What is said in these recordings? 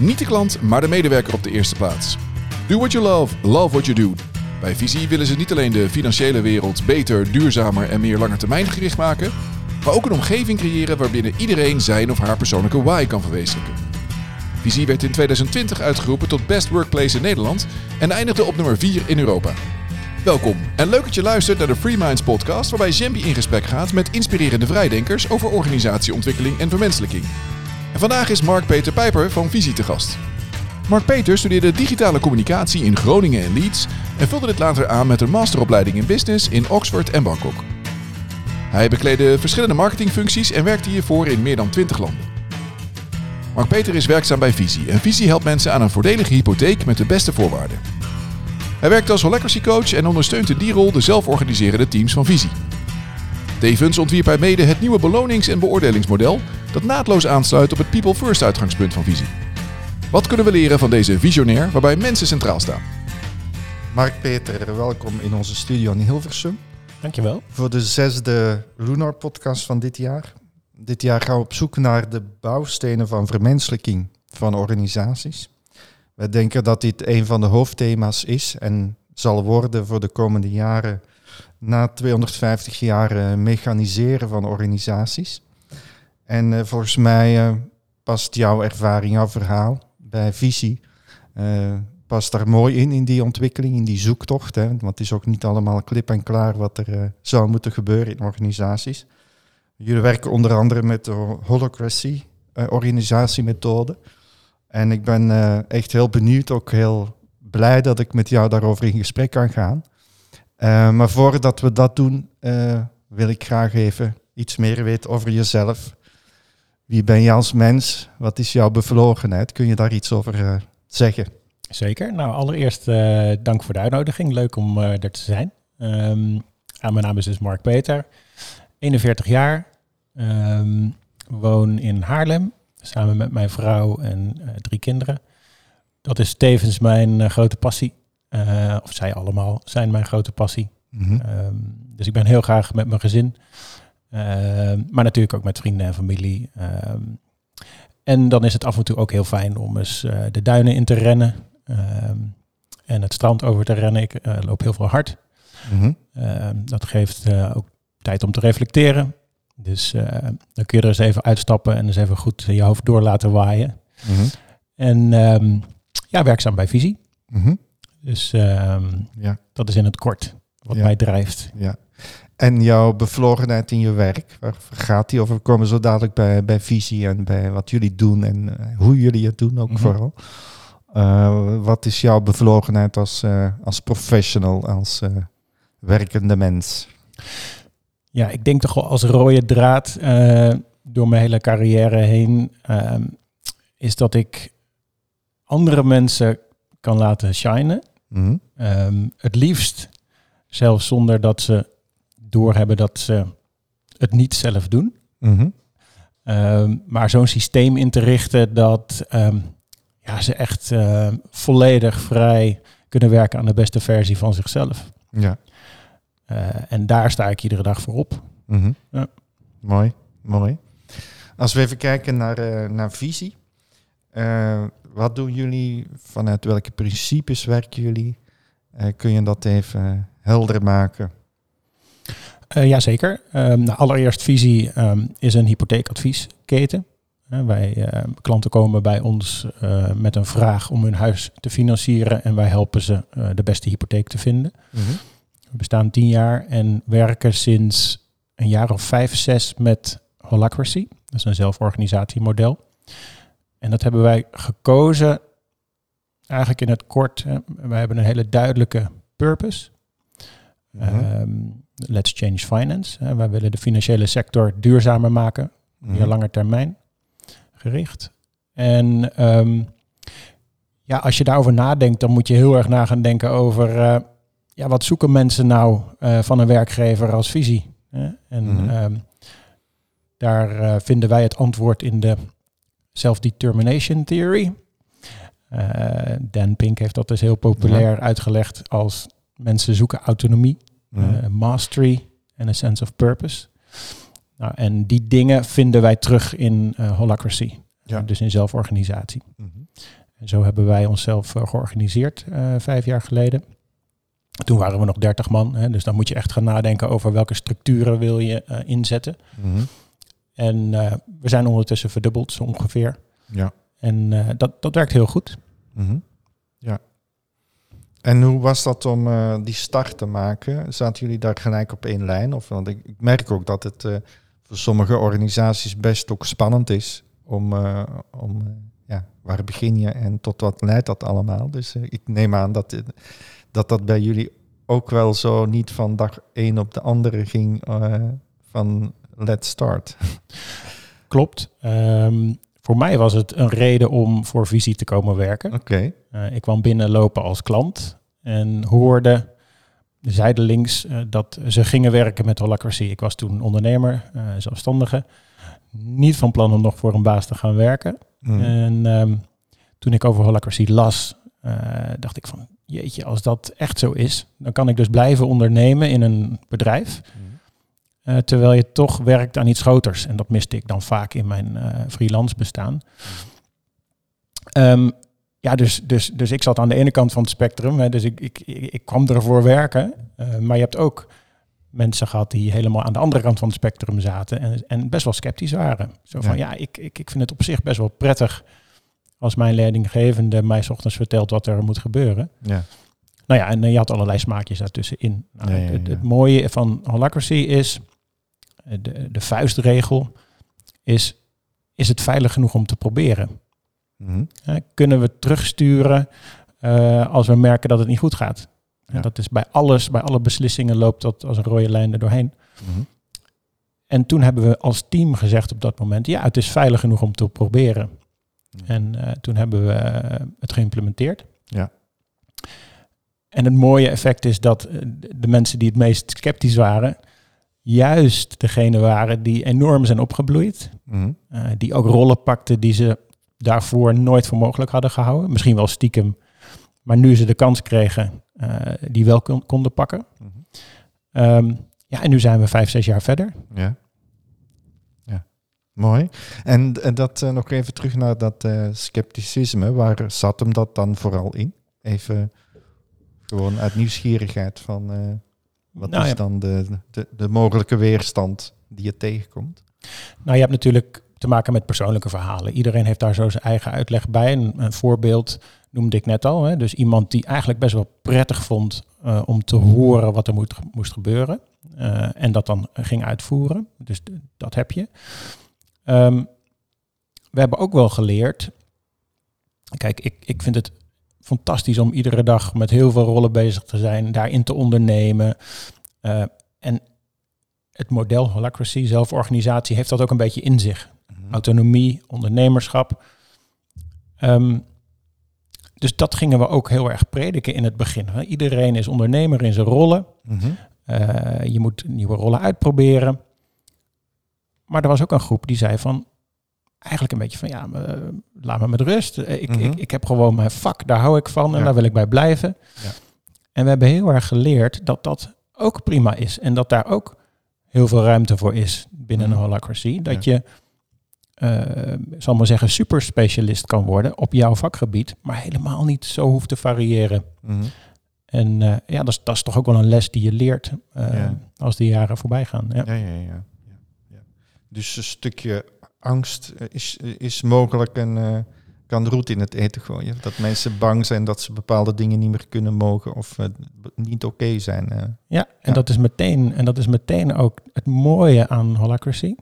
Niet de klant, maar de medewerker op de eerste plaats. Do what you love, love what you do. Bij Visie willen ze niet alleen de financiële wereld beter, duurzamer en meer langetermijngericht maken, maar ook een omgeving creëren waarbinnen iedereen zijn of haar persoonlijke why kan verwezenlijken. Visie werd in 2020 uitgeroepen tot Best Workplace in Nederland en eindigde op nummer 4 in Europa. Welkom en leuk dat je luistert naar de Free Minds podcast waarbij Jambi in gesprek gaat met inspirerende vrijdenkers over organisatieontwikkeling en vermenselijking. Vandaag is Mark-Peter Pijper van Visie te gast. Mark Peter studeerde digitale communicatie in Groningen en Leeds en vulde dit later aan met een masteropleiding in business in Oxford en Bangkok. Hij bekleedde verschillende marketingfuncties en werkte hiervoor in meer dan 20 landen. Mark Peter is werkzaam bij Visie en Visie helpt mensen aan een voordelige hypotheek met de beste voorwaarden. Hij werkt als Holacracy coach en ondersteunt in die rol de zelforganiserende teams van Visie. Tevens ontwierp hij mede het nieuwe belonings- en beoordelingsmodel dat naadloos aansluit op het People First uitgangspunt van Visie. Wat kunnen we leren van deze visionair waarbij mensen centraal staan? Mark Peter, welkom in onze studio in Hilversum. Dankjewel. Voor de zesde Lunar podcast van dit jaar. Dit jaar gaan we op zoek naar de bouwstenen van vermenselijking van organisaties. Wij denken dat dit een van de hoofdthema's is en zal worden voor de komende jaren na 250 jaar uh, mechaniseren van organisaties. En uh, volgens mij uh, past jouw ervaring, jouw verhaal bij visie, past daar mooi in, in die ontwikkeling, in die zoektocht. Hè? Want het is ook niet allemaal klip en klaar wat er zou moeten gebeuren in organisaties. Jullie werken onder andere met de holocracy organisatiemethode. En ik ben echt heel benieuwd, ook heel blij dat ik met jou daarover in gesprek kan gaan. Uh, maar voordat we dat doen, uh, wil ik graag even iets meer weten over jezelf. Wie ben je als mens? Wat is jouw bevlogenheid? Kun je daar iets over uh, zeggen? Zeker. Nou, allereerst dank voor de uitnodiging. Leuk om er te zijn. Um, mijn naam is dus Mark Peter, 41 jaar. Um, woon in Haarlem samen met mijn vrouw en drie kinderen. Dat is tevens mijn grote passie. Uh, of zij allemaal zijn mijn grote passie. Mm -hmm. um, dus ik ben heel graag met mijn gezin. Uh, maar natuurlijk ook met vrienden en familie. Um, en dan is het af en toe ook heel fijn om eens uh, de duinen in te rennen. Um, en het strand over te rennen. Ik loop heel veel hard. Mm -hmm. dat geeft ook tijd om te reflecteren. Dus dan kun je er eens even uitstappen en eens even goed je hoofd door laten waaien. Mm -hmm. En ja, werkzaam bij Visie. Dus um, ja. dat is in het kort wat ja. mij drijft. Ja. En jouw bevlogenheid in je werk, waar gaat die over? We komen zo dadelijk bij, bij visie en bij wat jullie doen en uh, hoe jullie het doen ook mm -hmm. vooral. Uh, wat is jouw bevlogenheid als, uh, als professional, als werkende mens? Ja, ik denk toch wel als rode draad door mijn hele carrière heen, is dat ik andere mensen kan laten shinen. Mm -hmm. um, het liefst zelfs zonder dat ze doorhebben dat ze het niet zelf doen. Mm -hmm. um, maar zo'n systeem in te richten dat um, ja, ze echt uh, volledig vrij kunnen werken aan de beste versie van zichzelf. Ja. Uh, en daar sta ik iedere dag voor op. Mm -hmm. ja. Mooi, mooi. Als we even kijken naar, uh, naar visie. Uh, wat doen jullie? Vanuit welke principes werken jullie? Kun je dat even helder maken? Uh, Jazeker. Um, nou, allereerst Visie um, is een hypotheekadviesketen. Uh, wij klanten komen bij ons met een vraag om hun huis te financieren en wij helpen ze de beste hypotheek te vinden. Mm -hmm. We bestaan tien jaar en werken sinds een jaar of vijf, zes met Holacracy. Dat is een zelforganisatiemodel. En dat hebben wij gekozen, eigenlijk in het kort. Hè. Wij hebben een hele duidelijke purpose. Um, let's change finance. Hè. Wij willen de financiële sector duurzamer maken, meer lange termijn gericht. En um, ja, als je daarover nadenkt, dan moet je heel erg na gaan denken over uh, ja, wat zoeken mensen nou uh, van een werkgever als visie. Hè? En mm-hmm. um, daar uh, vinden wij het antwoord in de Self-Determination Theory. Dan Pink heeft dat dus heel populair ja. uitgelegd als mensen zoeken autonomie, uh, mastery en a sense of purpose. Nou, en die dingen vinden wij terug in uh, Holacracy. Ja. dus in zelforganisatie. Mhm. En zo hebben wij onszelf eh, georganiseerd eh, vijf jaar geleden. Toen waren we nog 30 man, hè, dus dan moet je echt gaan nadenken over welke structuren wil je eh, inzetten. Mhm. En eh, we zijn ondertussen verdubbeld, zo ongeveer. Ja. En eh, dat, dat werkt heel goed. Mhm. Ja. En hoe was dat om eh, die start te maken? Zaten jullie daar gelijk op één lijn? Of, want ik, merk ook dat het eh, voor sommige organisaties best ook spannend is om, eh, om ja, waar begin je en tot wat leidt dat allemaal? Dus ik neem aan dat, dat dat bij jullie ook wel zo niet van dag één op de andere ging van let's start. Klopt. Ehm, voor mij was het een reden om voor Visie te komen werken. Oké. Eh, ik kwam binnenlopen als klant en hoorde zijdelings eh, dat ze gingen werken met Holacracy. Ik was toen ondernemer, eh, zelfstandige. Niet van plan om nog voor een baas te gaan werken. Mhm. En ehm, toen ik over Holacracy las, dacht ik van, jeetje, als dat echt zo is, dan kan ik dus blijven ondernemen in een bedrijf. Eh, terwijl je toch werkt aan iets groters. En dat miste ik dan vaak in mijn eh, freelance bestaan. Ehm, ja, dus, dus, dus ik zat aan de ene kant van het spectrum. Hè, dus ik, ik, ik, kwam ervoor werken. Eh, maar je hebt ook mensen gehad die helemaal aan de andere kant van het spectrum zaten. En, en best wel sceptisch waren. Zo van, ja, ik, ik, ik vind het op zich best wel prettig als mijn leidinggevende mij 's ochtends vertelt wat er moet gebeuren. Ja. Nou ja, en je had allerlei smaakjes daartussenin. Nou, Ja, ja, Het, het mooie van Holacracy is, de, de vuistregel is, is het veilig genoeg om te proberen? Mhm. Hè, kunnen we terugsturen eh, als we merken dat het niet goed gaat? En dat is bij alles, bij alle beslissingen loopt dat als een rode lijn er doorheen. Mhm. En toen hebben we als team gezegd op dat moment, ja, het is veilig genoeg om te proberen. En eh, toen hebben we eh, het geïmplementeerd. Ja. En het mooie effect is dat eh, de mensen die het meest sceptisch waren, juist degene waren die enorm zijn opgebloeid. Mhm. eh, die ook rollen pakten die ze daarvoor nooit voor mogelijk hadden gehouden. Misschien wel stiekem. Maar nu ze de kans kregen, eh, die wel kon- konden pakken. Mhm. Ehm, ja, en nu zijn we vijf, zes jaar verder. Ja. Ja. Mooi. En, en dat eh, nog even terug naar dat scepticisme. Waar zat hem dat dan vooral in? Even gewoon uit nieuwsgierigheid van wat Nou is ja. dan de, de, de mogelijke weerstand die je tegenkomt? Nou, je hebt natuurlijk te maken met persoonlijke verhalen. Iedereen heeft daar zo zijn eigen uitleg bij. Een, een voorbeeld noemde ik net al. Hè. Dus iemand die eigenlijk best wel prettig vond eh, om te horen wat er moet, moest gebeuren. eh, en dat dan ging uitvoeren. Dus dat heb je. Ehm, we hebben ook wel geleerd. Kijk, ik, ik vind het fantastisch om iedere dag met heel veel rollen bezig te zijn, daarin te ondernemen. Eh, en het model Holacracy, zelforganisatie, heeft dat ook een beetje in zich. Autonomie, ondernemerschap. Ehm, dus dat gingen we ook heel erg prediken in het begin. Iedereen is ondernemer in zijn rollen. Mhm. Eh, je moet nieuwe rollen uitproberen. Maar er was ook een groep die zei van... Eigenlijk een beetje van, ja, eh, laat me met rust. Eh, Ik, Mhm. ik, ik heb gewoon mijn vak, daar hou ik van en Ja. daar wil ik bij blijven. Ja. En we hebben heel erg geleerd dat dat ook prima is. En dat daar ook heel veel ruimte voor is binnen Mhm. een holacracy. Dat je, eh zal maar zeggen, superspecialist kan worden op jouw vakgebied. Maar helemaal niet zo hoeft te variëren. Mhm. En ja, dat is, dat is toch ook wel een les die je leert als de jaren voorbij gaan. Ja. Ja, ja, ja, ja. ja. Dus een stukje angst eh, is, is mogelijk en eh, kan roet in het eten gooien. Dat mensen bang zijn dat ze bepaalde dingen niet meer kunnen mogen of eh, niet oké zijn. eh. Ja, en, Ja. Dat is meteen, en dat is meteen ook het mooie aan holacracy.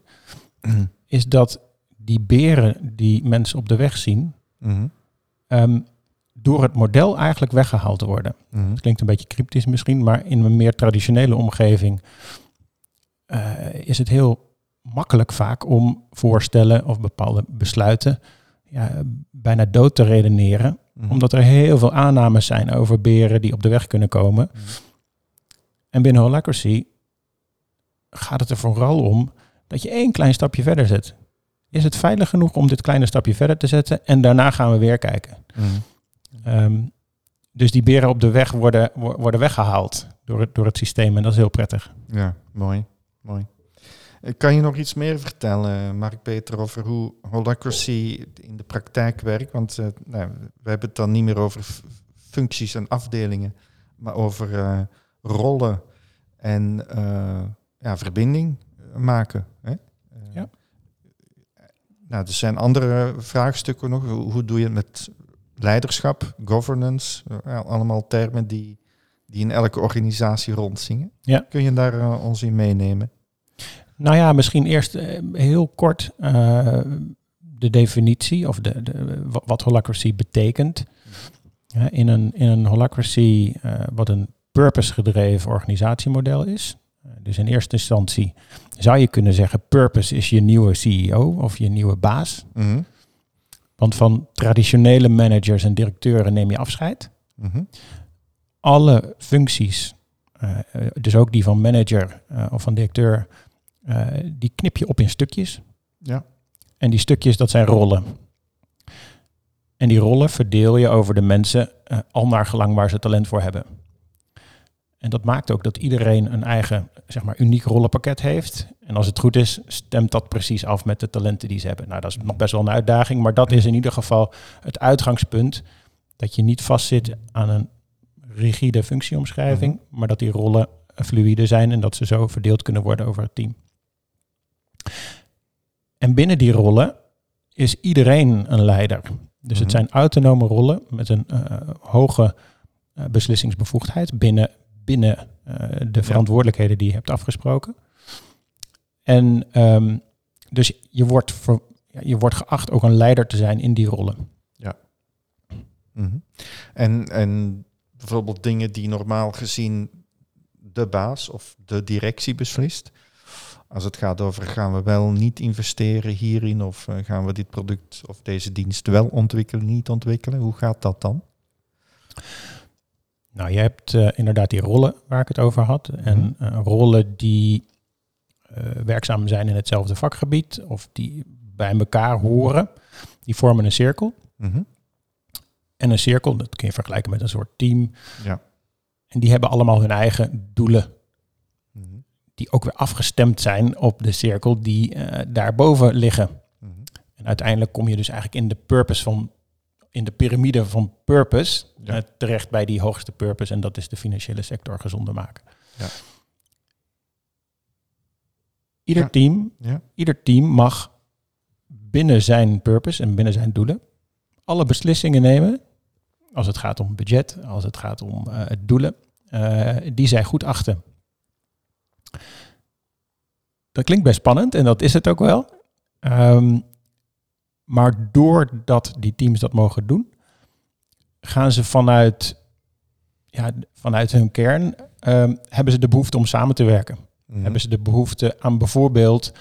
Is dat die beren die mensen op de weg zien, Mhm, ehm, door het model eigenlijk weggehaald worden. mhm. Het klinkt een beetje cryptisch misschien, maar in een meer traditionele omgeving eh, is het heel makkelijk vaak om voorstellen of bepaalde besluiten ja, bijna dood te redeneren. Mhm. Omdat er heel veel aannames zijn over beren die op de weg kunnen komen. Mhm. En binnen Holacracy gaat het er vooral om dat je één klein stapje verder zet. Is het veilig genoeg om dit kleine stapje verder te zetten? En daarna gaan we weer kijken. Mhm. Ehm, dus die beren op de weg worden, wo- worden weggehaald door het, door het systeem. En dat is heel prettig. Ja, mooi. mooi. Kan je nog iets meer vertellen, Mark-Peter, over hoe holacracy in de praktijk werkt? Want uh, nou, we hebben het dan niet meer over functies en afdelingen, maar over uh, rollen en uh, ja, verbinding maken. Hè? ja. Nou, er zijn andere vraagstukken nog. Hoe, hoe doe je het met leiderschap, governance? allemaal termen die, die in elke organisatie rondzingen. Ja. Kun je daar ons in meenemen? Nou ja, misschien eerst uh, heel kort uh, de definitie of de, de, wat holacracy betekent. Ja, in, een, in een holacracy, uh, wat een purpose-gedreven organisatiemodel is. dus in eerste instantie zou je kunnen zeggen, purpose is je nieuwe CEO of je nieuwe baas. Mm -hmm. Want van traditionele managers en directeuren neem je afscheid. Mm -hmm. Alle functies, dus ook die van manager of van directeur, uh, die knip je op in stukjes. Ja. En die stukjes, dat zijn rollen. En die rollen verdeel je over de mensen uh, al naar gelang waar ze talent voor hebben. En dat maakt ook dat iedereen een eigen, zeg maar, uniek rollenpakket heeft. En als het goed is, stemt dat precies af met de talenten die ze hebben. Nou, dat is nog best wel een uitdaging, maar dat is in ieder geval het uitgangspunt. Dat je niet vastzit aan een rigide functieomschrijving, -hmm. maar dat die rollen fluïde zijn en dat ze zo verdeeld kunnen worden over het team. En binnen die rollen is iedereen een leider. Dus Mhm. het zijn autonome rollen met een uh, hoge uh, beslissingsbevoegdheid binnen, binnen uh, de verantwoordelijkheden die je hebt afgesproken. En um, dus je wordt, ja, je wordt geacht ook een leider te zijn in die rollen. Mm -hmm. en, en bijvoorbeeld dingen die normaal gezien de baas of de directie beslist. Als het gaat over gaan we wel niet investeren hierin of uh, gaan we dit product of deze dienst wel ontwikkelen, niet ontwikkelen. Hoe gaat dat dan? Nou, je hebt uh, inderdaad die rollen waar ik het over had. En uh, rollen die werkzaam zijn in hetzelfde vakgebied of die bij elkaar horen, die vormen een cirkel. -hmm. En een cirkel, dat kun je vergelijken met een soort team. Ja. En die hebben allemaal hun eigen doelen. Die ook weer afgestemd zijn op de cirkel die uh, daarboven liggen. Mm -hmm. En uiteindelijk kom je dus eigenlijk in de purpose van, in de piramide van purpose Ja. uh, terecht bij die hoogste purpose en dat is de financiële sector gezonder maken. Ja. Ieder, Ja. team, Ja. ieder team mag binnen zijn purpose en binnen zijn doelen alle beslissingen nemen als het gaat om budget, als het gaat om uh, doelen, die zij goed achten. Dat klinkt best spannend en dat is het ook wel. Um, maar doordat die teams dat mogen doen, gaan ze vanuit, ja, vanuit hun kern, um, hebben ze de behoefte om samen te werken. Mhm. Hebben ze de behoefte aan bijvoorbeeld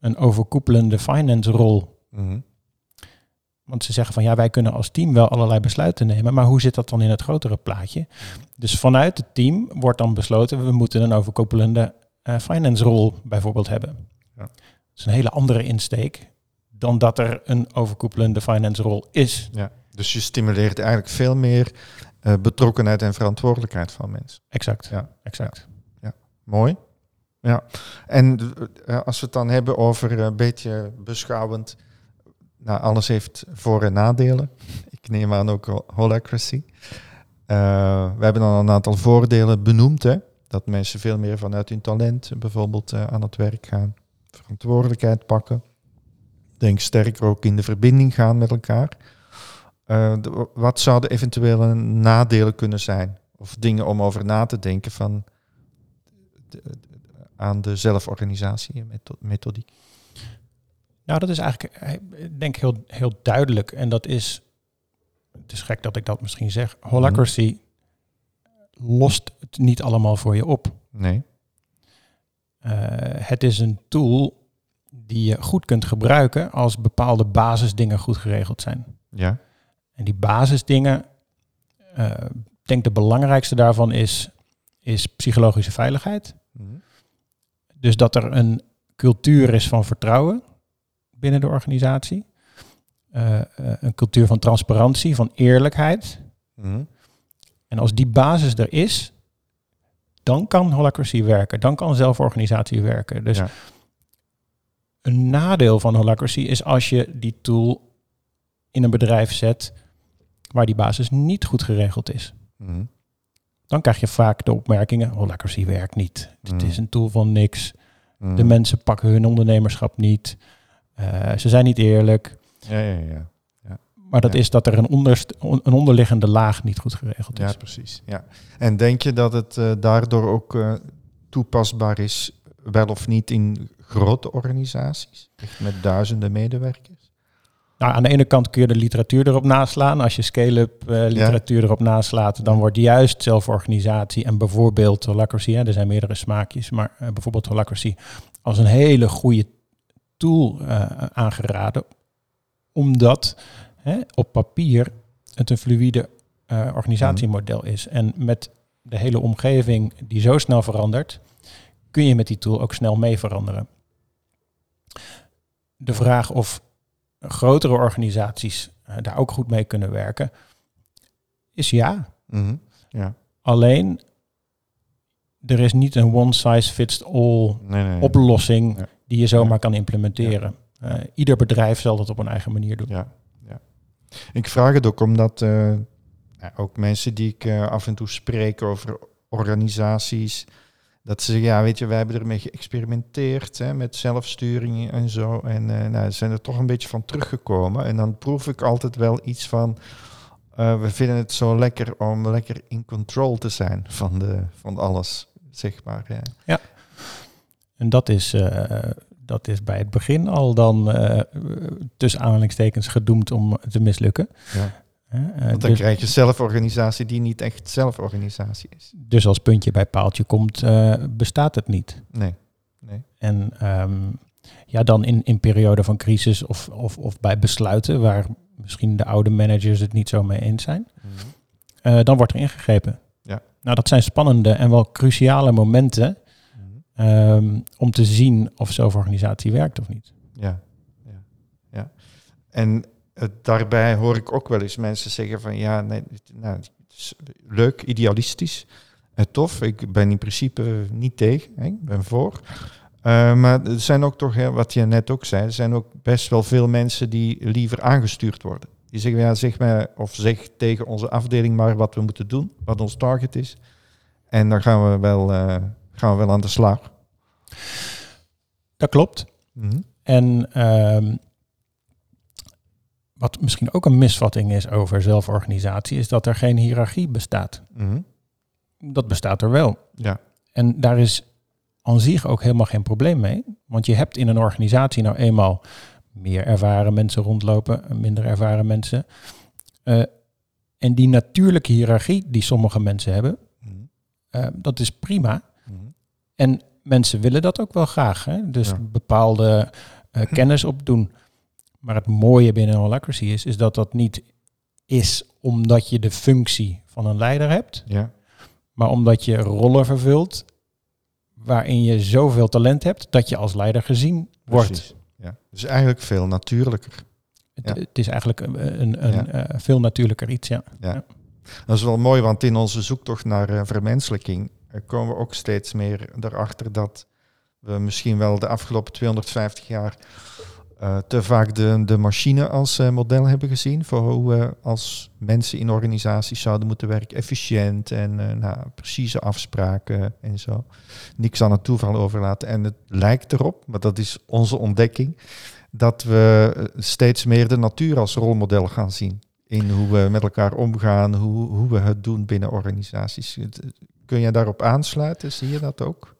een overkoepelende finance rol. Mhm. Want ze zeggen van ja, wij kunnen als team wel allerlei besluiten nemen, maar hoe zit dat dan in het grotere plaatje? Dus vanuit het team wordt dan besloten, we moeten een overkoepelende uh, finance rol bijvoorbeeld hebben. Ja. Dat is een hele andere insteek dan dat er een overkoepelende finance rol is. Ja. Dus je stimuleert eigenlijk veel meer uh, betrokkenheid en verantwoordelijkheid van mensen. Exact. Ja. exact. Mooi. Ja, en uh, als we het dan hebben over een beetje beschouwend, nou, alles heeft voor- en nadelen. Ik neem aan ook holacracy. Uh, we hebben dan een aantal voordelen benoemd, hè? dat mensen veel meer vanuit hun talent bijvoorbeeld uh, aan het werk gaan, verantwoordelijkheid pakken. Denk sterker ook in de verbinding gaan met elkaar. De, wat zouden eventuele nadelen kunnen zijn? Of dingen om over na te denken van aan de zelforganisatie methodiek? Nou, dat is eigenlijk, ik denk heel, heel duidelijk. En dat is, het is gek dat ik dat misschien zeg, holacracy mm. lost het niet allemaal voor je op. Nee. Uh, het is een tool die je goed kunt gebruiken als bepaalde basisdingen goed geregeld zijn. Ja. En die basisdingen, uh, ik denk de belangrijkste daarvan is, is psychologische veiligheid. Mm. Dus dat er een cultuur is van vertrouwen binnen de organisatie. Uh, uh, een cultuur van transparantie, van eerlijkheid. Mm. En als die basis er is, dan kan holacracy werken. Dan kan zelforganisatie werken. Dus ja. Een nadeel van Holacracy is als je die tool in een bedrijf zet waar die basis niet goed geregeld is. Mhm. Dan krijg je vaak de opmerkingen, Holacracy werkt niet. Het Mm. is een tool van niks. Mhm. De mensen pakken hun ondernemerschap niet. Eh, ze zijn niet eerlijk. Ja, ja, ja. Maar dat Ja. is dat er een, onderst- on- een onderliggende laag niet goed geregeld is. Ja, precies. Ja. En denk je dat het eh, daardoor ook eh, toepasbaar is, wel of niet in grote organisaties, echt met duizenden medewerkers? Nou, aan de ene kant kun je de literatuur erop naslaan. Als je scale-up literatuur erop naslaat, dan wordt juist zelforganisatie en bijvoorbeeld Holacracy, hè, er zijn meerdere smaakjes, maar eh, bijvoorbeeld Holacracy als een hele goede tool eh, aangeraden, omdat hè, op papier het een fluïde eh, organisatiemodel is. En met de hele omgeving die zo snel verandert, kun je met die tool ook snel mee veranderen. De vraag of grotere organisaties eh, daar ook goed mee kunnen werken, is ja. Mhm. Ja. Alleen, er is niet een one-size-fits-all Nee, nee. oplossing. Die je zomaar kan implementeren. Eh, ieder bedrijf zal dat op een eigen manier doen. Ja, ja. Ik vraag het ook omdat eh, ook mensen die ik eh, af en toe spreek over organisaties, dat ze zeggen, ja, weet je, wij hebben ermee geëxperimenteerd hè, met zelfsturing en zo. En nou, zijn er toch een beetje van teruggekomen. En dan proef ik altijd wel iets van, we vinden het zo lekker om lekker in control te zijn van, de, van alles, zeg maar. Ja. En dat is, eh, dat is bij het begin al dan eh, tussen aanhalingstekens gedoemd om te mislukken. Ja. Eh, Want dan dus, krijg je zelforganisatie die niet echt zelforganisatie is. dus als puntje bij paaltje komt, bestaat het niet. Nee. nee. En ehm, ja, dan in, in periode van crisis of, of, of bij besluiten waar misschien de oude managers het niet zo mee eens zijn, eh, dan wordt er ingegrepen. Ja. Nou, dat zijn spannende en wel cruciale momenten Ehm, om te zien of zo'n organisatie werkt of niet. Ja, ja, ja. En het, daarbij hoor ik ook wel eens mensen zeggen van ja, nee, nou, het is leuk, idealistisch, eh, tof. Ik ben in principe niet tegen, hè, ik ben voor. Eh, maar er zijn ook toch, wat je net ook zei, er zijn ook best wel veel mensen die liever aangestuurd worden. Die zeggen, ja, zeg mij of zeg tegen onze afdeling maar wat we moeten doen, wat ons target is. En dan gaan we wel, eh, gaan we wel aan de slag. Dat klopt. Mhm. En ehm, wat misschien ook een misvatting is over zelforganisatie, is dat er geen hiërarchie bestaat. Mhm. Dat bestaat er wel. Ja, En daar is aan zich ook helemaal geen probleem mee. Want je hebt in een organisatie nou eenmaal meer ervaren mensen rondlopen, minder ervaren mensen. Eh, en die natuurlijke hiërarchie die sommige mensen hebben, Mhm. eh, dat is prima. En mensen willen dat ook wel graag. Hè? Dus Ja. bepaalde eh, kennis opdoen. Maar het mooie binnen Holacracy is, is dat dat niet is omdat je de functie van een leider hebt, ja. maar omdat je rollen vervult waarin je zoveel talent hebt dat je als leider gezien wordt. Precies. Ja. Dus eigenlijk veel natuurlijker. Het, Ja. het is eigenlijk een, een, een Ja. eh, veel natuurlijker iets, ja. Ja. Dat is wel mooi, want in onze zoektocht naar eh, vermenselijking eh, komen we ook steeds meer erachter dat we misschien wel de afgelopen 250 jaar eh, te vaak de, de machine als eh, model hebben gezien voor hoe we als mensen in organisaties zouden moeten werken. Efficiënt en eh, nou, precieze afspraken en zo. Niks aan het toeval overlaten. En het lijkt erop, maar dat is onze ontdekking, dat we steeds meer de natuur als rolmodel gaan zien. In hoe we met elkaar omgaan, hoe, hoe we het doen binnen organisaties. Kun je daarop aansluiten? Zie je dat ook?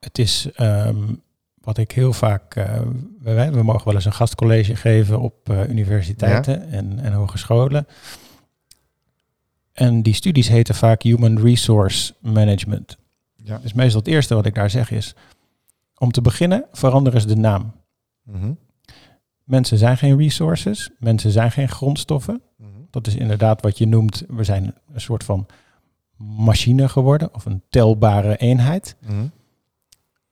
Het is ehm, wat ik heel vaak. eh, we, we mogen wel eens een gastcollege geven op eh, universiteiten en, en hogescholen. En die studies heten vaak Human Resource Management. Ja. Dus meestal het eerste wat ik daar zeg is. Om te beginnen, verander eens de naam. Mhm. Mensen zijn geen resources, mensen zijn geen grondstoffen. Mhm. Dat is inderdaad wat je noemt, we zijn een soort van machine geworden of een telbare eenheid. Mhm.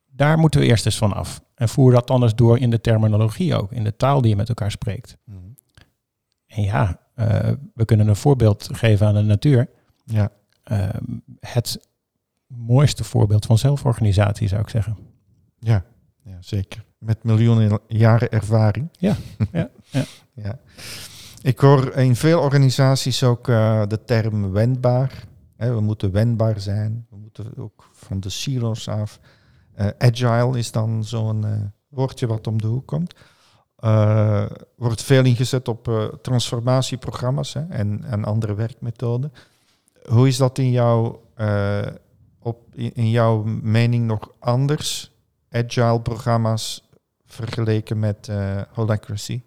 Daar moeten we eerst eens van af. En voer dat dan eens door in de terminologie ook, in de taal die je met elkaar spreekt. Mhm. En ja, eh, we kunnen een voorbeeld geven aan de natuur. Ja. Eh, het mooiste voorbeeld van zelforganisatie zou ik zeggen. Ja. ja. zeker. Met miljoenen jaren ervaring. Ja, ja, ja. ja. Ik hoor in veel organisaties ook eh, de term wendbaar. We moeten wendbaar zijn. We moeten ook van de silos af. Eh, agile is dan zo'n eh, woordje wat om de hoek komt. Eh, wordt veel ingezet op transformatieprogramma's hè, en, en andere werkmethoden. Hoe is dat in jouw, op, in, jouw mening nog anders? Agile programma's vergeleken met Holacracy?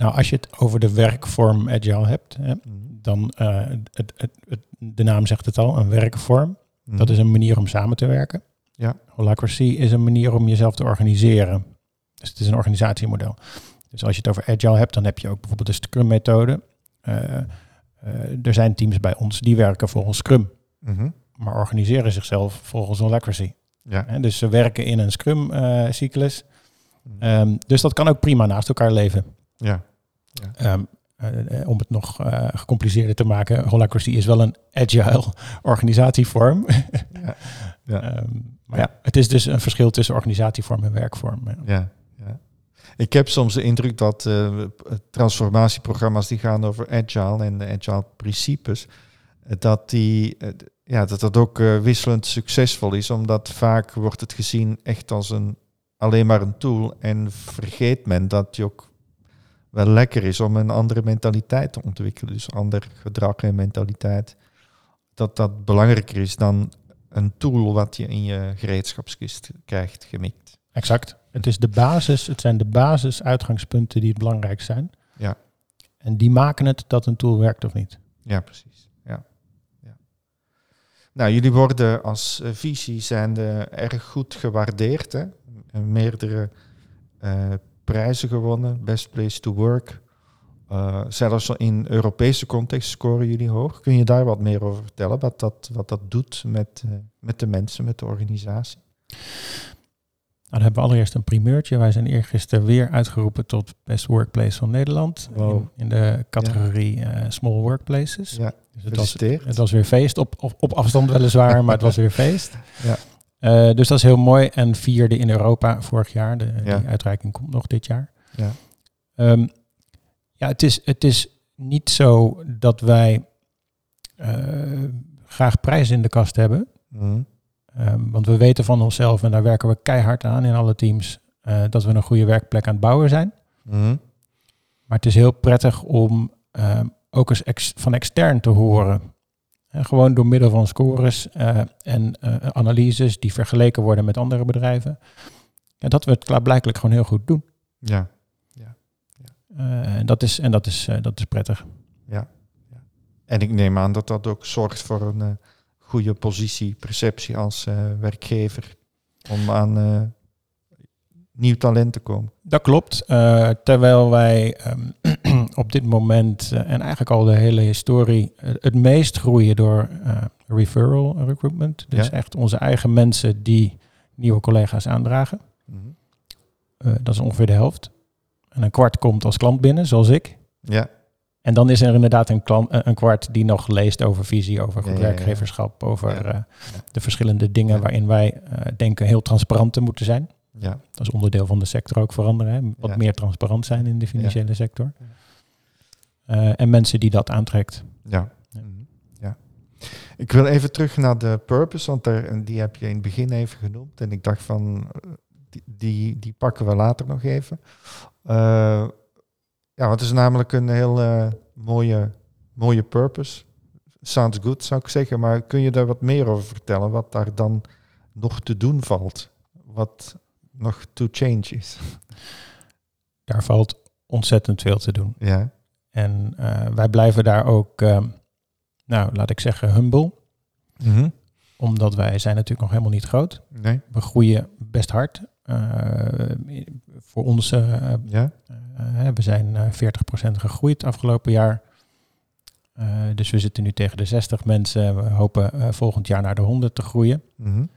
Nou, als je het over de werkvorm agile hebt, hè, dan uh, het, het, het, de naam zegt het al, een werkvorm. Dat is een manier om samen te werken. Ja. Holacracy is een manier om jezelf te organiseren. Dus het is een organisatiemodel. Dus als je het over agile hebt, dan heb je ook bijvoorbeeld de Scrum-methode. Uh, uh, er zijn teams bij ons die werken volgens Scrum, Mhm. maar organiseren zichzelf volgens Holacracy. Ja. Hè, dus ze werken in een Scrum-cyclus. Um, dus dat kan ook prima naast elkaar leven. Ja. Um, uh, om het nog uh, gecompliceerder te maken, Holacracy is wel een agile organisatievorm. ja. ja. um, maar ja, het is dus een verschil tussen organisatievorm en werkvorm. Ja. ja. Ik heb soms de indruk dat uh, transformatieprogramma's die gaan over agile en de agile principes, dat die ja, dat dat ook wisselend succesvol is, omdat vaak wordt het gezien echt als een alleen maar een tool en vergeet men dat je ook wel lekker is om een andere mentaliteit te ontwikkelen, dus ander gedrag en mentaliteit, dat dat belangrijker is dan een tool wat je in je gereedschapskist krijgt gemikt. Exact. Het is de basis, het zijn de basisuitgangspunten die het belangrijk zijn. Ja. En die maken het dat een tool werkt of niet. Ja, precies. Ja. ja. Nou, jullie worden als uh, visie zijn erg goed gewaardeerd. Hè? Meerdere uh, prijzen gewonnen, Best Place to Work. Uh, zelfs in Europese context scoren jullie hoog. Kun je daar wat meer over vertellen? Wat dat, wat dat doet met, uh, met de mensen, met de organisatie? Nou, dan hebben we allereerst een primeurtje. Wij zijn eergisteren weer uitgeroepen tot Best Workplace van Nederland. Wow. In, in, de categorie ja. uh, Small Workplaces. Ja, dus het, was, het was weer feest, op, op, op afstand weliswaar, maar het was weer feest. Ja. Uh, dus dat is heel mooi. En vierde in Europa vorig jaar. De, ja. Die uitreiking komt nog dit jaar. Ja, um, ja het, is, het is niet zo dat wij uh, graag prijzen in de kast hebben. Mm. Um, want we weten van onszelf, en daar werken we keihard aan in alle teams, uh, dat we een goede werkplek aan het bouwen zijn. Mm. Maar het is heel prettig om uh, ook eens ex van extern te horen. Uh, gewoon door middel van scores uh, en analyses die vergeleken worden met andere bedrijven. Ja, dat we het klaarblijkelijk gewoon heel goed doen. Ja. ja. ja. en dat is, en dat is, dat is prettig. Ja. ja. En ik neem aan dat dat ook zorgt voor een goede positie, perceptie als werkgever om aan nieuw talent te komen. Dat klopt. Uh, terwijl wij um, op dit moment en eigenlijk al de hele historie het meest groeien door referral recruitment. Dus Ja. echt onze eigen mensen die nieuwe collega's aandragen. Mm dat is ongeveer de helft. En een kwart komt als klant binnen, zoals ik. Ja, En dan is er inderdaad een, klant, een kwart die nog leest over visie, over goed Ja, werkgeverschap, over de verschillende dingen waarin wij denken heel transparant te moeten zijn. Ja, Dat is onderdeel van de sector ook veranderen. Hè? Wat Ja. meer transparant zijn in de financiële sector. Uh, en mensen die dat aantrekt. ja. Ja. Mhm. ja. Ik wil even terug naar de purpose, want daar, die heb je in het begin even genoemd. En ik dacht van, eh, die, die, die pakken we later nog even. Uh, ja, want het is namelijk een heel uh, mooie, mooie purpose. Sounds good, zou ik zeggen. Maar kun je daar wat meer over vertellen? Wat daar dan nog te doen valt? Wat nog to change is? Daar valt ontzettend veel te doen. Ja. En uh, wij blijven daar ook, uh, nou, laat ik zeggen, humble. Mm -hmm. Omdat wij zijn natuurlijk nog helemaal niet groot. Nee. We groeien best hard. Uh, voor ons, uh, ja. we zijn 40% gegroeid afgelopen jaar. dus we zitten nu tegen de 60 mensen. We hopen volgend jaar naar de 100 te groeien. Mm -hmm.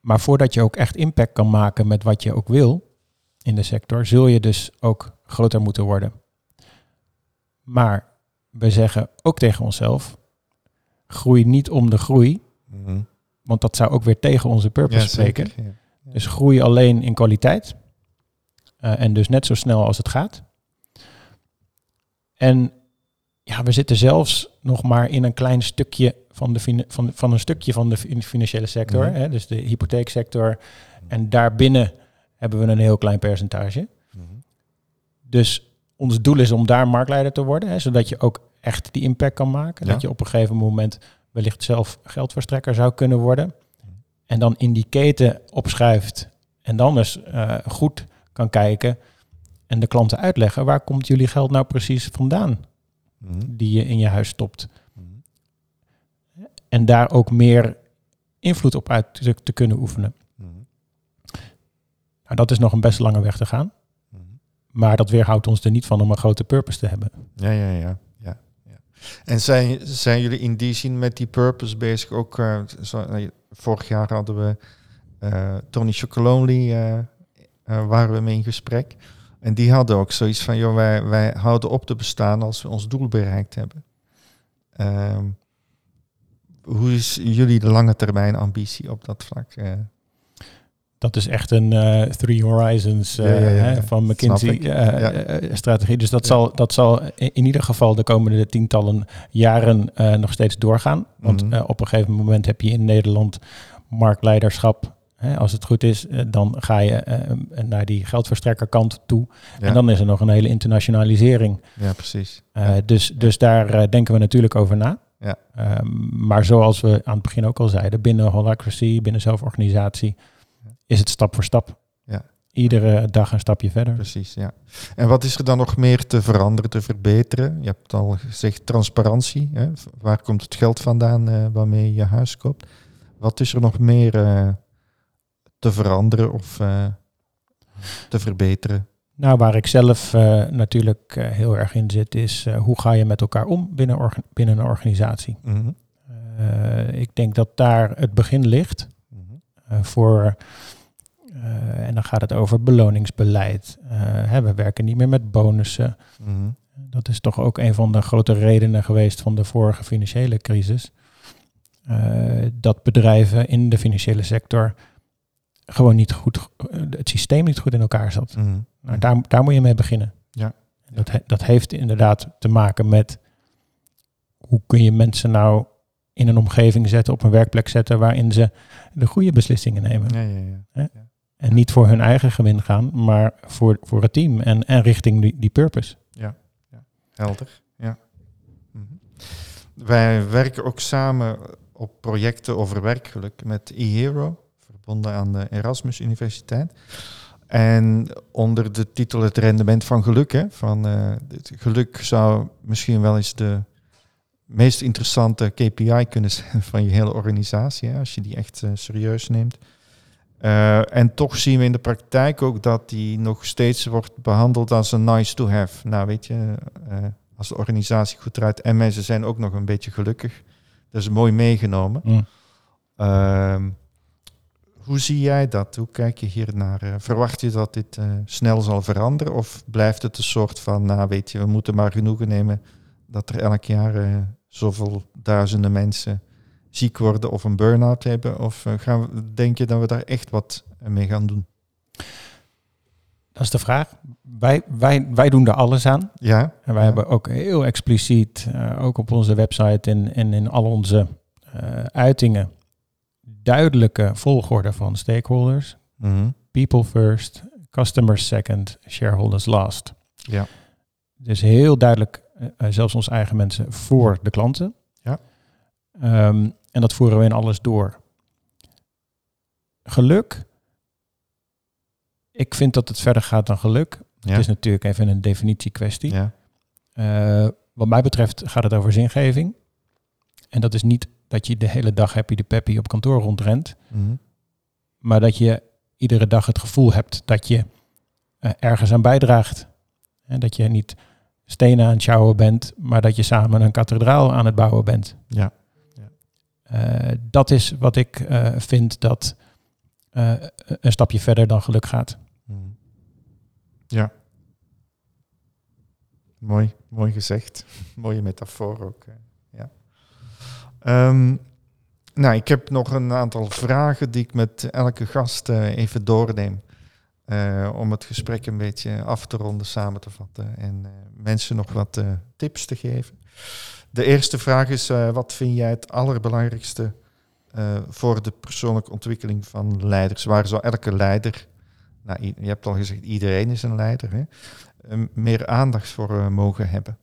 Maar voordat je ook echt impact kan maken met wat je ook wil in de sector, zul je dus ook groter moeten worden. Maar we zeggen ook tegen onszelf: groei niet om de groei. Mm -hmm. Want dat zou ook weer tegen onze purpose Ja, spreken. zeker. Ja. Dus groei alleen in kwaliteit. Eh, en dus net zo snel als het gaat. En ja, we zitten zelfs nog maar in een klein stukje van, de van, van een stukje van de fin- financiële sector. Mhm. Hè, dus de hypotheeksector. En daarbinnen hebben we een heel klein percentage. Mhm. Dus ons doel is om daar marktleider te worden. Hè, zodat je ook echt die impact kan maken. Ja. Dat je op een gegeven moment wellicht zelf geldverstrekker zou kunnen worden. En dan in die keten opschuift. En dan eens eh, goed kan kijken. En de klanten uitleggen. Waar komt jullie geld nou precies vandaan? Mhm. Die je in je huis stopt. Mhm. En daar ook meer invloed op uit te, te kunnen oefenen. Mhm. Nou, dat is nog een best lange weg te gaan. Maar dat weerhoudt ons er niet van om een grote purpose te hebben. Ja, ja, ja. ja, ja. En zijn, zijn jullie in die zin met die purpose bezig? Ook eh, zo, eh, vorig jaar hadden we eh, Tony Chocolonely, waren we mee in gesprek. En die hadden ook zoiets van, joh, wij, wij houden op te bestaan als we ons doel bereikt hebben. Ehm, hoe is jullie de lange termijn ambitie op dat vlak? eh? Dat is echt een eh, Three Horizons eh, Ja, ja, ja, hè, ja. van Snap McKinsey ik. eh, Ja. eh, strategie. Dus dat, zal, dat zal in ieder geval de komende tientallen jaren nog steeds doorgaan. Want Mhm. op een gegeven moment heb je in Nederland marktleiderschap. Hè, als het goed is, eh, dan ga je eh, naar die geldverstrekkerkant toe. Ja, En dan is er nog een hele internationalisering. ja precies. Eh, dus, dus daar denken we natuurlijk over na. Ja. Ehm, maar zoals we aan het begin ook al zeiden, binnen holacracy, binnen zelforganisatie, is het stap voor stap. Ja. Iedere dag een stapje verder. Precies, ja. En wat is er dan nog meer te veranderen, te verbeteren? Je hebt al gezegd transparantie. Hè? Waar komt het geld vandaan waarmee je je huis koopt? Wat is er nog meer te veranderen of eh, te verbeteren? Nou, waar ik zelf eh, natuurlijk eh, heel erg in zit, is hoe ga je met elkaar om binnen, binnen een organisatie. Mhm. Ik denk dat daar het begin ligt Mhm. voor, en dan gaat het over beloningsbeleid. Hè, we werken niet meer met bonussen. Mhm. Dat is toch ook een van de grote redenen geweest van de vorige financiële crisis. Dat bedrijven in de financiële sector gewoon niet goed, eh, het systeem niet goed in elkaar zat. Nou, daar, daar moet je mee beginnen. Ja. Dat, he- dat heeft inderdaad te maken met hoe kun je mensen nou in een omgeving zetten, op een werkplek zetten, waarin ze de goede beslissingen nemen. Ja, ja, ja. En niet voor hun eigen gewin gaan, maar voor, voor het team en, en richting die, die purpose. Helder, ja. Mhm. Wij werken ook samen op projecten over werkgeluk met eHero, verbonden aan de Erasmus Universiteit. En onder de titel Het rendement van geluk, hè, van het geluk zou misschien wel eens de meest interessante KPI kunnen zijn van je hele organisatie, hè, als je die echt eh, serieus neemt. Eh, en toch zien we in de praktijk ook dat die nog steeds wordt behandeld als een nice to have. Nou, weet je, als de organisatie goed draait en mensen zijn ook nog een beetje gelukkig. Dat is mooi meegenomen. Mm. Hoe zie jij dat? Hoe kijk je hier naar? Eh, verwacht je dat dit eh, snel zal veranderen? Of blijft het een soort van, nou weet je, we moeten maar genoegen nemen dat er elk jaar eh, zoveel duizenden mensen ziek worden of een burn-out hebben? Of gaan we, denk je dat we daar echt wat mee gaan doen? Dat is de vraag. Wij, wij, wij doen er alles aan. Ja? En wij Ja. hebben ook heel expliciet, ook op onze website en, en in al onze uitingen, duidelijke volgorde van stakeholders. Mhm. People first, customers second, shareholders last. Ja. Dus heel duidelijk, eh, eh, zelfs onze eigen mensen, voor de klanten. Ja. Ehm, en dat voeren we in alles door. Geluk. Ik vind dat het verder gaat dan geluk. Ja. Het is natuurlijk even een definitiekwestie. ja. Eh, wat mij betreft gaat het over zingeving. En dat is niet dat je de hele dag happy de peppy op kantoor rondrent. Mhm. Maar dat je iedere dag het gevoel hebt dat je eh, ergens aan bijdraagt. En dat je niet stenen aan het sjouwen bent, maar dat je samen een kathedraal aan het bouwen bent. Ja. Eh, dat is wat ik eh, vind dat een stapje verder dan geluk gaat. Mhm. Ja. Mooi, mooi gezegd. Mooie metafoor ook. Ehm, Nou, ik heb nog een aantal vragen die ik met elke gast eh, even doorneem. eh, om het gesprek een beetje af te ronden, samen te vatten en eh, mensen nog wat tips te geven. De eerste vraag is, wat vind jij het allerbelangrijkste voor de persoonlijke ontwikkeling van leiders? Waar zou elke leider, nou, je hebt al gezegd, iedereen is een leider, hè, meer aandacht voor mogen hebben?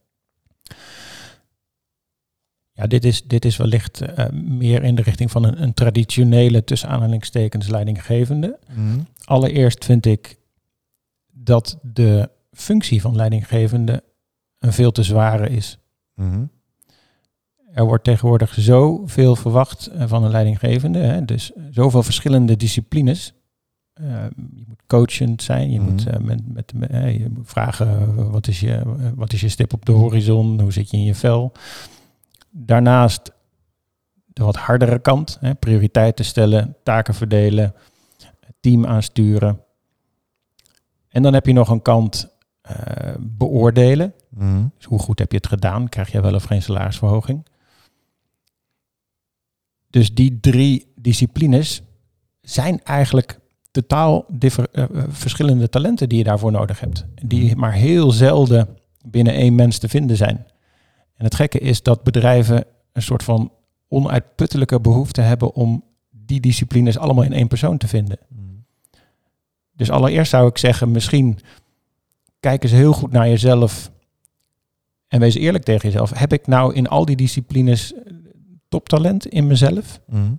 Ja, dit is, dit is wellicht eh, meer in de richting van een, een traditionele, tussen aanhalingstekens, leidinggevende. Mhm. Allereerst vind ik dat de functie van leidinggevende een veel te zware is. Mhm. Er wordt tegenwoordig zoveel verwacht eh, van een leidinggevende. Hè? Dus zoveel verschillende disciplines. Eh, je moet coachend zijn. Je, Mhm. moet, eh, met, met, met- je moet vragen wat is, je, wat is je stip op de horizon? Hoe zit je in je vel? Daarnaast de wat hardere kant. Hè? Prioriteiten stellen, taken verdelen, team aansturen. En dan heb je nog een kant eh, beoordelen. Mhm. Dus hoe goed heb je het gedaan? Krijg je wel of geen salarisverhoging? Dus die drie disciplines zijn eigenlijk totaal differ- eh, eh, verschillende talenten die je daarvoor nodig hebt. Die maar heel zelden binnen één mens te vinden zijn. En het gekke is dat bedrijven een soort van onuitputtelijke behoefte hebben om die disciplines allemaal in één persoon te vinden. Mhm. Dus allereerst zou ik zeggen, misschien kijk eens heel goed naar jezelf en wees eerlijk tegen jezelf. Heb ik nou in al die disciplines eh, toptalent in mezelf? Mhm.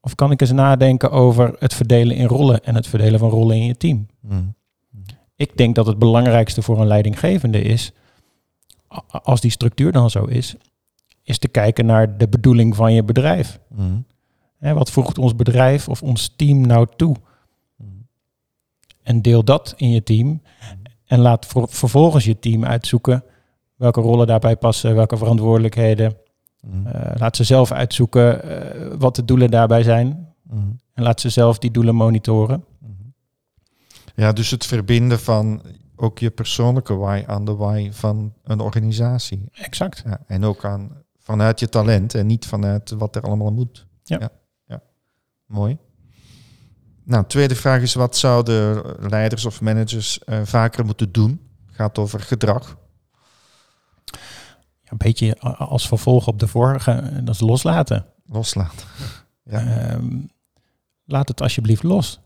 Of kan ik eens nadenken over het verdelen in rollen en het verdelen van rollen in je team? Mhm. Ik denk dat het belangrijkste voor een leidinggevende is, als die structuur dan zo is, is te kijken naar de bedoeling van je bedrijf. Mhm. Hè, wat voegt ons bedrijf of ons team nou toe? Mhm. En deel dat in je team. En laat vervolgens je team uitzoeken welke rollen daarbij passen, welke verantwoordelijkheden. Mhm. Eh, laat ze zelf uitzoeken eh, wat de doelen daarbij zijn. Mhm. En laat ze zelf die doelen monitoren. Mhm. Ja, dus het verbinden van ook je persoonlijke why aan de why van een organisatie. Exact. Ja, en ook aan, vanuit je talent en niet vanuit wat er allemaal moet. Ja. ja, ja. Mooi. Nou, tweede vraag is, wat zouden leiders of managers eh, vaker moeten doen? Gaat over gedrag. Een beetje als vervolg op de vorige, eh, dat is loslaten. Loslaten. Ja. Ehm, laat het alsjeblieft los.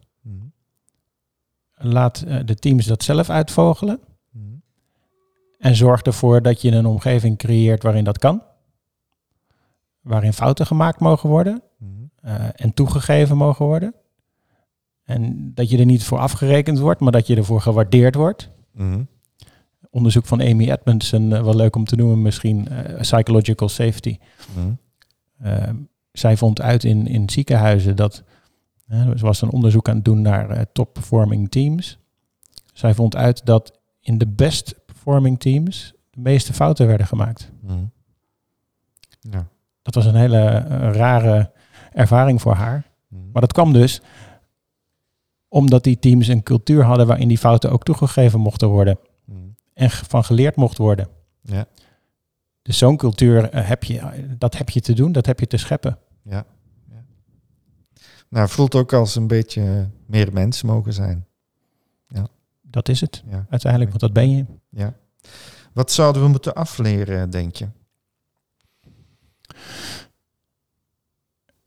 Laat eh, de teams dat zelf uitvogelen. Mhm. En zorg ervoor dat je een omgeving creëert waarin dat kan. Waarin fouten gemaakt mogen worden. Mhm. eh, en toegegeven mogen worden. En dat je er niet voor afgerekend wordt, maar dat je ervoor gewaardeerd wordt. Mhm. Onderzoek van Amy Edmondson, eh, wel leuk om te noemen misschien, Psychological Safety. Zij vond uit in, in ziekenhuizen dat, ze was een onderzoek aan het doen naar eh, top-performing teams. Zij vond uit dat in de best-performing teams de meeste fouten werden gemaakt. Mhm. Ja. Dat was een hele eh, rare ervaring voor haar. Mhm. Maar dat kwam dus omdat die teams een cultuur hadden waarin die fouten ook toegegeven mochten worden Mhm. en van geleerd mocht worden. Ja. Dus zo'n cultuur eh, heb je, dat heb je te doen, dat heb je te scheppen. Ja. Nou, voelt ook als een beetje meer mens mogen zijn. Dat is het Ja. uiteindelijk, want dat ben je. ja. Wat zouden we moeten afleren, denk je?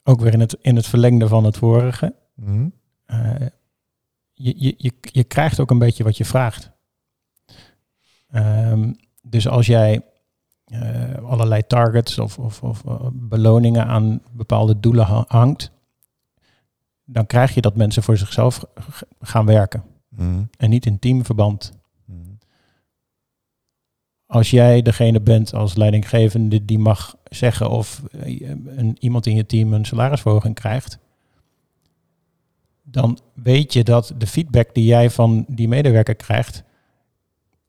Ook weer in het, in het verlengde van het vorige. Mhm. Eh, je, je, je, je krijgt ook een beetje wat je vraagt. Ehm, dus als jij eh, allerlei targets of, of, of eh, beloningen aan bepaalde doelen ha- hangt, dan krijg je dat mensen voor zichzelf gaan werken Mhm. en niet in teamverband. Mhm. Als jij degene bent als leidinggevende die mag zeggen of eh, een, iemand in je team een salarisverhoging krijgt, dan weet je dat de feedback die jij van die medewerker krijgt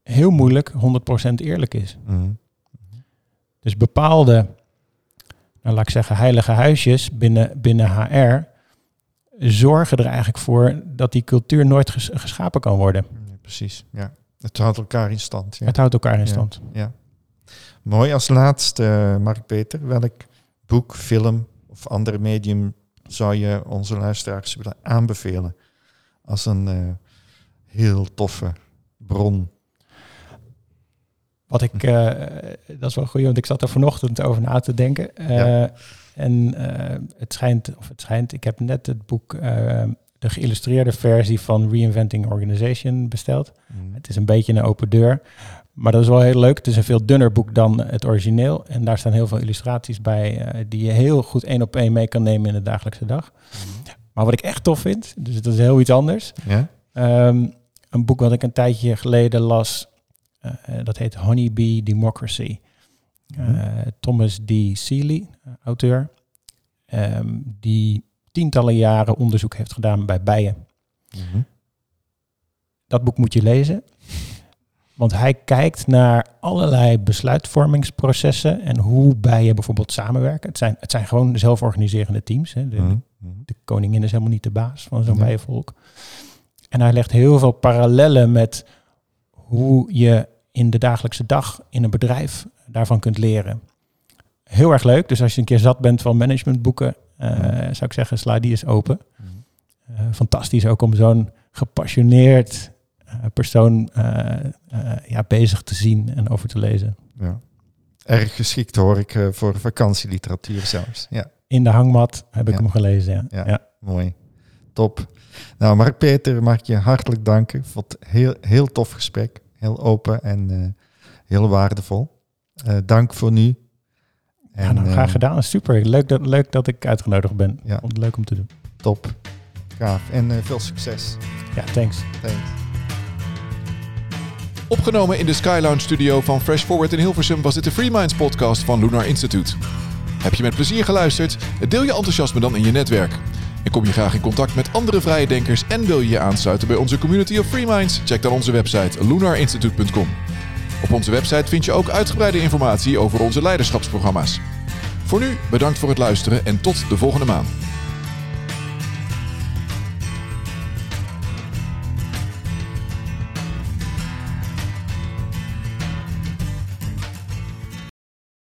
heel moeilijk 100% eerlijk is. Mhm. Dus bepaalde, nou laat ik zeggen, heilige huisjes binnen, binnen HR zorgen er eigenlijk voor dat die cultuur nooit ges- geschapen kan worden. Precies, ja. Het houdt elkaar in stand. Ja. Het houdt elkaar in stand. ja. Mooi. Als laatste, eh, Mark Peter, welk boek, film of andere medium zou je onze luisteraars willen aanbevelen als een eh, heel toffe bron? Wat ik, uh, dat is wel goed, want ik zat er vanochtend over na te denken. Uh, ja. En het schijnt, of het schijnt, ik heb net het boek, de geïllustreerde versie van Reinventing Organization besteld. Mm. Het is een beetje een open deur. Maar dat is wel heel leuk. Het is een veel dunner boek dan het origineel. En daar staan heel veel illustraties bij uh, die je heel goed één op één mee kan nemen in de dagelijkse dag. Mhm. Maar wat ik echt tof vind, dus dat is heel iets anders. Um, een boek wat ik een tijdje geleden las, uh, dat heet Honeybee Democracy. Uh, Thomas D. Seeley, auteur, um, die tientallen jaren onderzoek heeft gedaan bij bijen. Mm Dat boek moet je lezen. Want hij kijkt naar allerlei besluitvormingsprocessen en hoe bijen bijvoorbeeld samenwerken. Het zijn, het zijn gewoon zelforganiserende teams. Hè. De, mhm, mhm. de, koningin is helemaal niet de baas van zo'n bijenvolk. En hij legt heel veel parallellen met hoe je in de dagelijkse dag in een bedrijf daarvan kunt leren. Heel erg leuk. Dus als je een keer zat bent van managementboeken, uh, zou ik zeggen, sla die eens open. Uh, fantastisch ook om zo'n gepassioneerd eh, persoon ja, bezig te zien en over te lezen. Ja. Erg geschikt hoor ik voor vakantieliteratuur zelfs. Ja. In de hangmat heb ik hem gelezen. Ja. ja. mooi. Top. Nou, Mark-Peter, mag ik je hartelijk danken voor het heel, heel tof gesprek. Heel open en heel waardevol. Dank voor nu. En, ja, nou, graag gedaan. Super. Leuk dat, leuk dat ik uitgenodigd ben. Ja. Leuk om te doen. Top. Gaaf. En veel succes. Ja, thanks. Thanks. Opgenomen in de Skylounge studio van Fresh Forward in Hilversum was dit de Free Minds podcast van Lunar Institute. Heb je met plezier geluisterd? Deel je enthousiasme dan in je netwerk. En kom je graag in contact met andere vrije denkers en wil je je aansluiten bij onze community of Free Minds? Check dan onze website lunarinstitute.com. Op onze website vind je ook uitgebreide informatie over onze leiderschapsprogramma's. Voor nu bedankt voor het luisteren en tot de volgende maand.